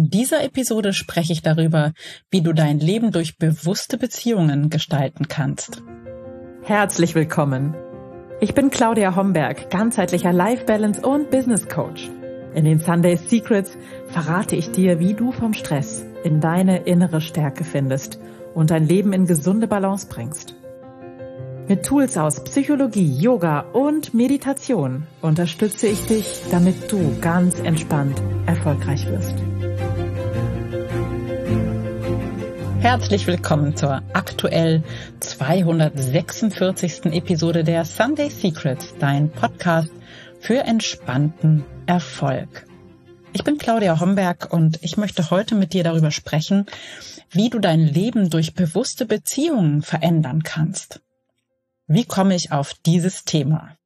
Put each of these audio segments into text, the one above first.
In dieser Episode spreche ich darüber, wie du dein Leben durch bewusste Beziehungen gestalten kannst. Herzlich willkommen. Ich bin Claudia Homberg, ganzheitlicher Life Balance und Business Coach. In den Sunday Secrets verrate ich dir, wie du vom Stress in deine innere Stärke findest und dein Leben in gesunde Balance bringst. Mit Tools aus Psychologie, Yoga und Meditation unterstütze ich dich, damit du ganz entspannt erfolgreich wirst. Herzlich willkommen zur aktuell 246. Episode der Sunday Secrets, dein Podcast für entspannten Erfolg. Ich bin Claudia Homberg und ich möchte heute mit dir darüber sprechen, wie du dein Leben durch bewusste Beziehungen verändern kannst. Wie komme ich auf dieses Thema?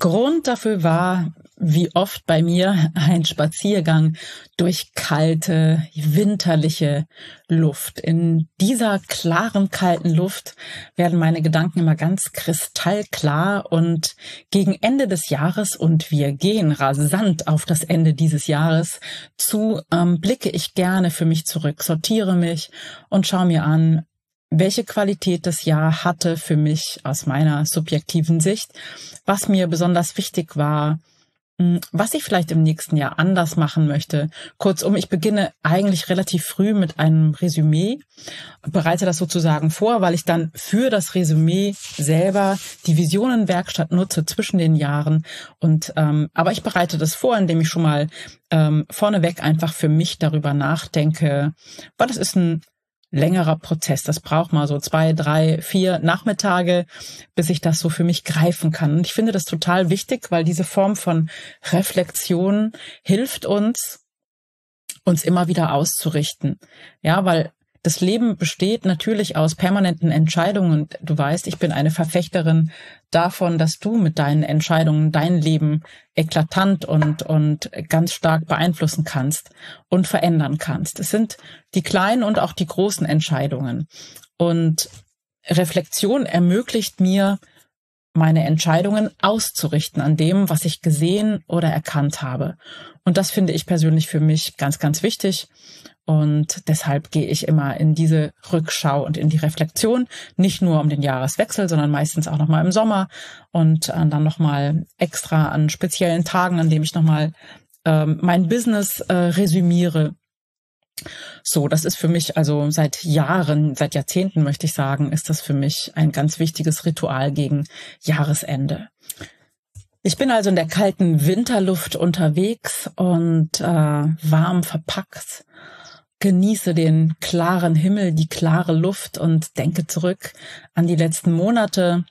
Grund dafür war, wie oft bei mir, ein Spaziergang durch kalte, winterliche Luft. In dieser klaren, kalten Luft werden meine Gedanken immer ganz kristallklar und gegen Ende des Jahres, und wir gehen rasant auf das Ende dieses Jahres zu, ähm, blicke ich gerne für mich zurück, sortiere mich und schaue mir an, welche Qualität das Jahr hatte für mich aus meiner subjektiven Sicht, was mir besonders wichtig war, was ich vielleicht im nächsten Jahr anders machen möchte. Kurzum, ich beginne eigentlich relativ früh mit einem Resümee, bereite das sozusagen vor, weil ich dann für das Resümee selber die Visionenwerkstatt nutze zwischen den Jahren. Und ähm, aber ich bereite das vor, indem ich schon mal ähm, vorneweg einfach für mich darüber nachdenke, weil das ist ein längerer Prozess. Das braucht mal so zwei, drei, vier Nachmittage, bis ich das so für mich greifen kann. Und ich finde das total wichtig, weil diese Form von Reflexion hilft uns, uns immer wieder auszurichten. Ja, weil das Leben besteht natürlich aus permanenten Entscheidungen. Du weißt, ich bin eine Verfechterin davon, dass du mit deinen Entscheidungen dein Leben eklatant und, und ganz stark beeinflussen kannst und verändern kannst. Es sind die kleinen und auch die großen Entscheidungen. Und Reflexion ermöglicht mir, meine Entscheidungen auszurichten an dem, was ich gesehen oder erkannt habe. Und das finde ich persönlich für mich ganz, ganz wichtig. Und deshalb gehe ich immer in diese Rückschau und in die Reflexion, nicht nur um den Jahreswechsel, sondern meistens auch nochmal im Sommer und äh, dann nochmal extra an speziellen Tagen, an dem ich nochmal ähm, mein Business äh, resümiere. So, das ist für mich also seit Jahren, seit Jahrzehnten möchte ich sagen, ist das für mich ein ganz wichtiges Ritual gegen Jahresende. Ich bin also in der kalten Winterluft unterwegs und äh, warm verpackt genieße den klaren Himmel, die klare Luft und denke zurück an die letzten Monate.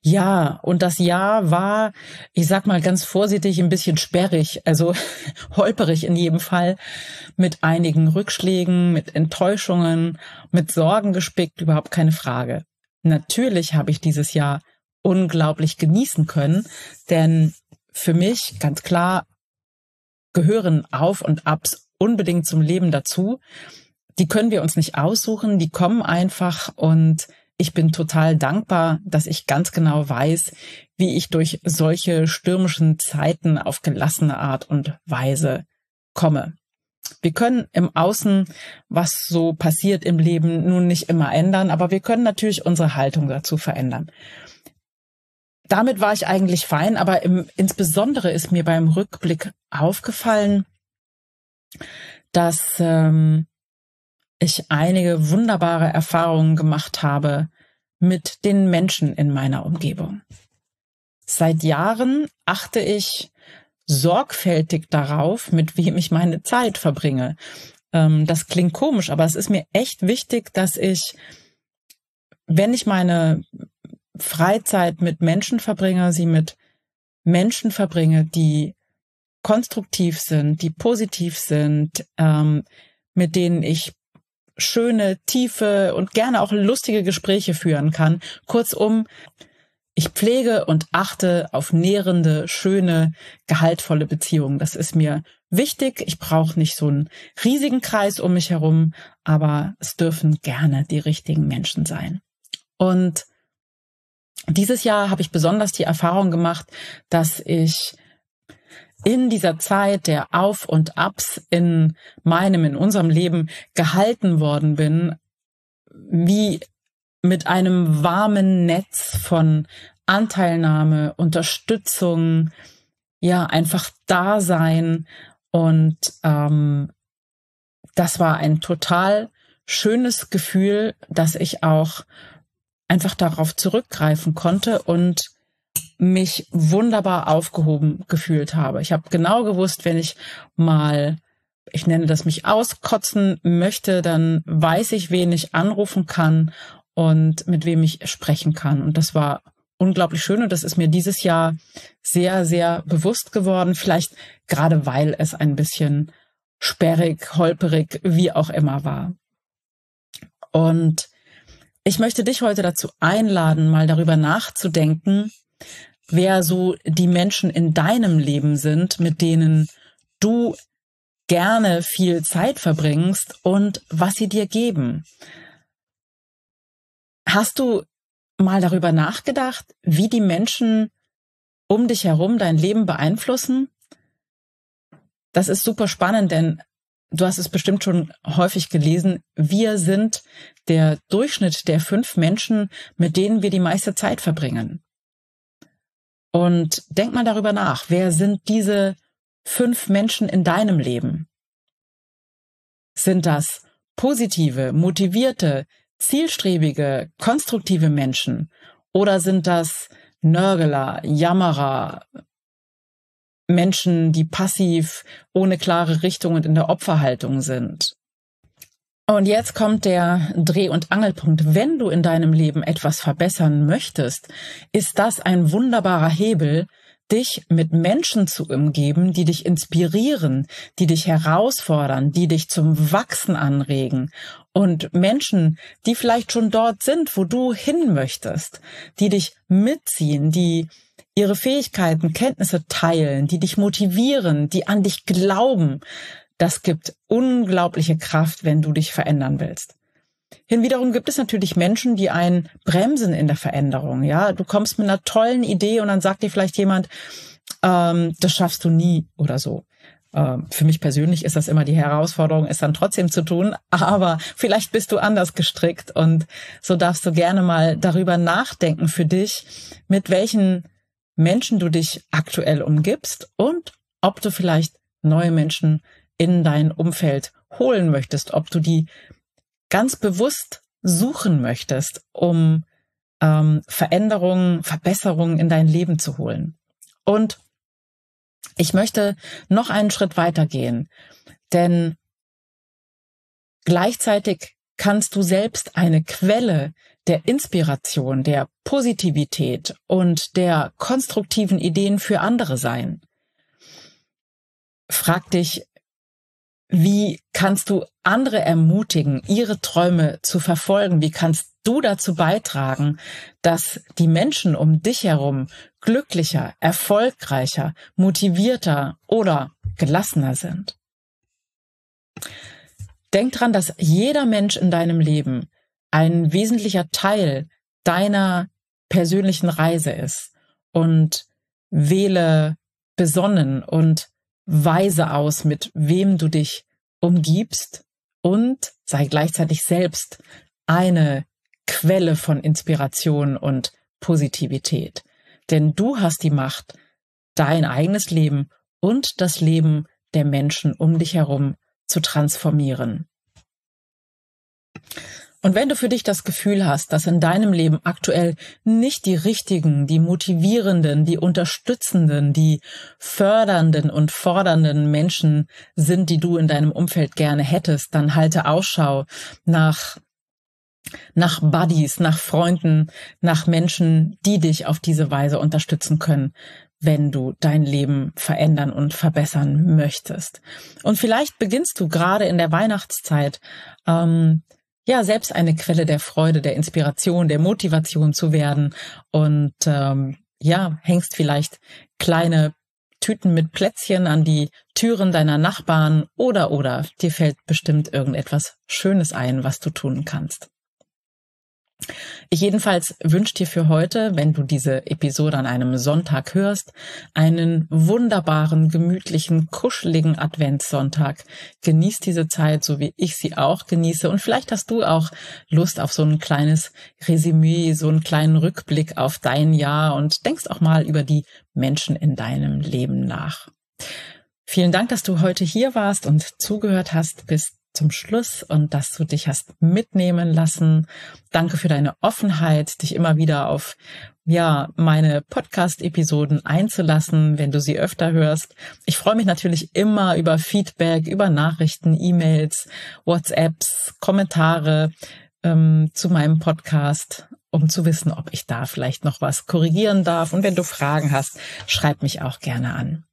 Ja, und das Jahr war, ich sag mal ganz vorsichtig, ein bisschen sperrig, also holperig in jedem Fall, mit einigen Rückschlägen, mit Enttäuschungen, mit Sorgen gespickt, überhaupt keine Frage. Natürlich habe ich dieses Jahr unglaublich genießen können, denn für mich ganz klar gehören Auf und Abs unbedingt zum Leben dazu. Die können wir uns nicht aussuchen, die kommen einfach und ich bin total dankbar, dass ich ganz genau weiß, wie ich durch solche stürmischen Zeiten auf gelassene Art und Weise komme. Wir können im Außen, was so passiert im Leben, nun nicht immer ändern, aber wir können natürlich unsere Haltung dazu verändern. Damit war ich eigentlich fein, aber im, insbesondere ist mir beim Rückblick aufgefallen, dass ähm, ich einige wunderbare Erfahrungen gemacht habe mit den Menschen in meiner Umgebung. Seit Jahren achte ich sorgfältig darauf, mit wem ich meine Zeit verbringe. Ähm, das klingt komisch, aber es ist mir echt wichtig, dass ich, wenn ich meine Freizeit mit Menschen verbringe, sie mit Menschen verbringe, die konstruktiv sind, die positiv sind, ähm, mit denen ich schöne, tiefe und gerne auch lustige Gespräche führen kann. Kurzum, ich pflege und achte auf nährende, schöne, gehaltvolle Beziehungen. Das ist mir wichtig. Ich brauche nicht so einen riesigen Kreis um mich herum, aber es dürfen gerne die richtigen Menschen sein. Und dieses Jahr habe ich besonders die Erfahrung gemacht, dass ich in dieser Zeit der Auf und Abs in meinem, in unserem Leben gehalten worden bin, wie mit einem warmen Netz von Anteilnahme, Unterstützung, ja, einfach Dasein. Und ähm, das war ein total schönes Gefühl, dass ich auch einfach darauf zurückgreifen konnte und mich wunderbar aufgehoben gefühlt habe. Ich habe genau gewusst, wenn ich mal, ich nenne das mich auskotzen möchte, dann weiß ich, wen ich anrufen kann und mit wem ich sprechen kann. Und das war unglaublich schön und das ist mir dieses Jahr sehr, sehr bewusst geworden. Vielleicht gerade weil es ein bisschen sperrig, holperig, wie auch immer war. Und ich möchte dich heute dazu einladen, mal darüber nachzudenken, wer so die Menschen in deinem Leben sind, mit denen du gerne viel Zeit verbringst und was sie dir geben. Hast du mal darüber nachgedacht, wie die Menschen um dich herum dein Leben beeinflussen? Das ist super spannend, denn du hast es bestimmt schon häufig gelesen. Wir sind der Durchschnitt der fünf Menschen, mit denen wir die meiste Zeit verbringen. Und denk mal darüber nach, wer sind diese fünf Menschen in deinem Leben? Sind das positive, motivierte, zielstrebige, konstruktive Menschen? Oder sind das Nörgler, Jammerer, Menschen, die passiv, ohne klare Richtung und in der Opferhaltung sind? Und jetzt kommt der Dreh- und Angelpunkt. Wenn du in deinem Leben etwas verbessern möchtest, ist das ein wunderbarer Hebel, dich mit Menschen zu umgeben, die dich inspirieren, die dich herausfordern, die dich zum Wachsen anregen und Menschen, die vielleicht schon dort sind, wo du hin möchtest, die dich mitziehen, die ihre Fähigkeiten, Kenntnisse teilen, die dich motivieren, die an dich glauben, das gibt unglaubliche Kraft, wenn du dich verändern willst. Hinwiederum gibt es natürlich Menschen, die einen bremsen in der Veränderung. Ja, du kommst mit einer tollen Idee und dann sagt dir vielleicht jemand, ähm, das schaffst du nie oder so. Ähm, für mich persönlich ist das immer die Herausforderung, es dann trotzdem zu tun. Aber vielleicht bist du anders gestrickt und so darfst du gerne mal darüber nachdenken für dich, mit welchen Menschen du dich aktuell umgibst und ob du vielleicht neue Menschen in dein Umfeld holen möchtest, ob du die ganz bewusst suchen möchtest, um ähm, Veränderungen, Verbesserungen in dein Leben zu holen. Und ich möchte noch einen Schritt weitergehen, denn gleichzeitig kannst du selbst eine Quelle der Inspiration, der Positivität und der konstruktiven Ideen für andere sein. Frag dich, wie kannst du andere ermutigen, ihre Träume zu verfolgen? Wie kannst du dazu beitragen, dass die Menschen um dich herum glücklicher, erfolgreicher, motivierter oder gelassener sind? Denk dran, dass jeder Mensch in deinem Leben ein wesentlicher Teil deiner persönlichen Reise ist und wähle besonnen und weise aus, mit wem du dich umgibst und sei gleichzeitig selbst eine Quelle von Inspiration und Positivität. Denn du hast die Macht, dein eigenes Leben und das Leben der Menschen um dich herum zu transformieren. Und wenn du für dich das Gefühl hast, dass in deinem Leben aktuell nicht die richtigen, die motivierenden, die unterstützenden, die fördernden und fordernden Menschen sind, die du in deinem Umfeld gerne hättest, dann halte Ausschau nach nach Buddies, nach Freunden, nach Menschen, die dich auf diese Weise unterstützen können, wenn du dein Leben verändern und verbessern möchtest. Und vielleicht beginnst du gerade in der Weihnachtszeit ähm, ja selbst eine Quelle der Freude, der Inspiration, der Motivation zu werden und ähm, ja hängst vielleicht kleine Tüten mit Plätzchen an die Türen deiner Nachbarn oder oder dir fällt bestimmt irgendetwas Schönes ein, was du tun kannst. Ich jedenfalls wünsche dir für heute, wenn du diese Episode an einem Sonntag hörst, einen wunderbaren, gemütlichen, kuscheligen Adventssonntag. Genieß diese Zeit, so wie ich sie auch genieße. Und vielleicht hast du auch Lust auf so ein kleines Resümee, so einen kleinen Rückblick auf dein Jahr und denkst auch mal über die Menschen in deinem Leben nach. Vielen Dank, dass du heute hier warst und zugehört hast. Bis zum Schluss und dass du dich hast mitnehmen lassen. Danke für deine Offenheit, dich immer wieder auf ja, meine Podcast-Episoden einzulassen, wenn du sie öfter hörst. Ich freue mich natürlich immer über Feedback, über Nachrichten, E-Mails, WhatsApps, Kommentare ähm, zu meinem Podcast, um zu wissen, ob ich da vielleicht noch was korrigieren darf. Und wenn du Fragen hast, schreib mich auch gerne an.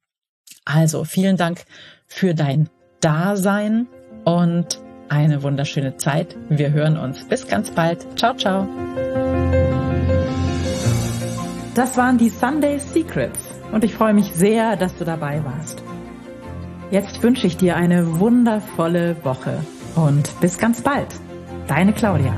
Also vielen Dank für dein Dasein und eine wunderschöne Zeit. Wir hören uns. Bis ganz bald. Ciao, ciao. Das waren die Sunday Secrets und ich freue mich sehr, dass du dabei warst. Jetzt wünsche ich dir eine wundervolle Woche und bis ganz bald. Deine Claudia.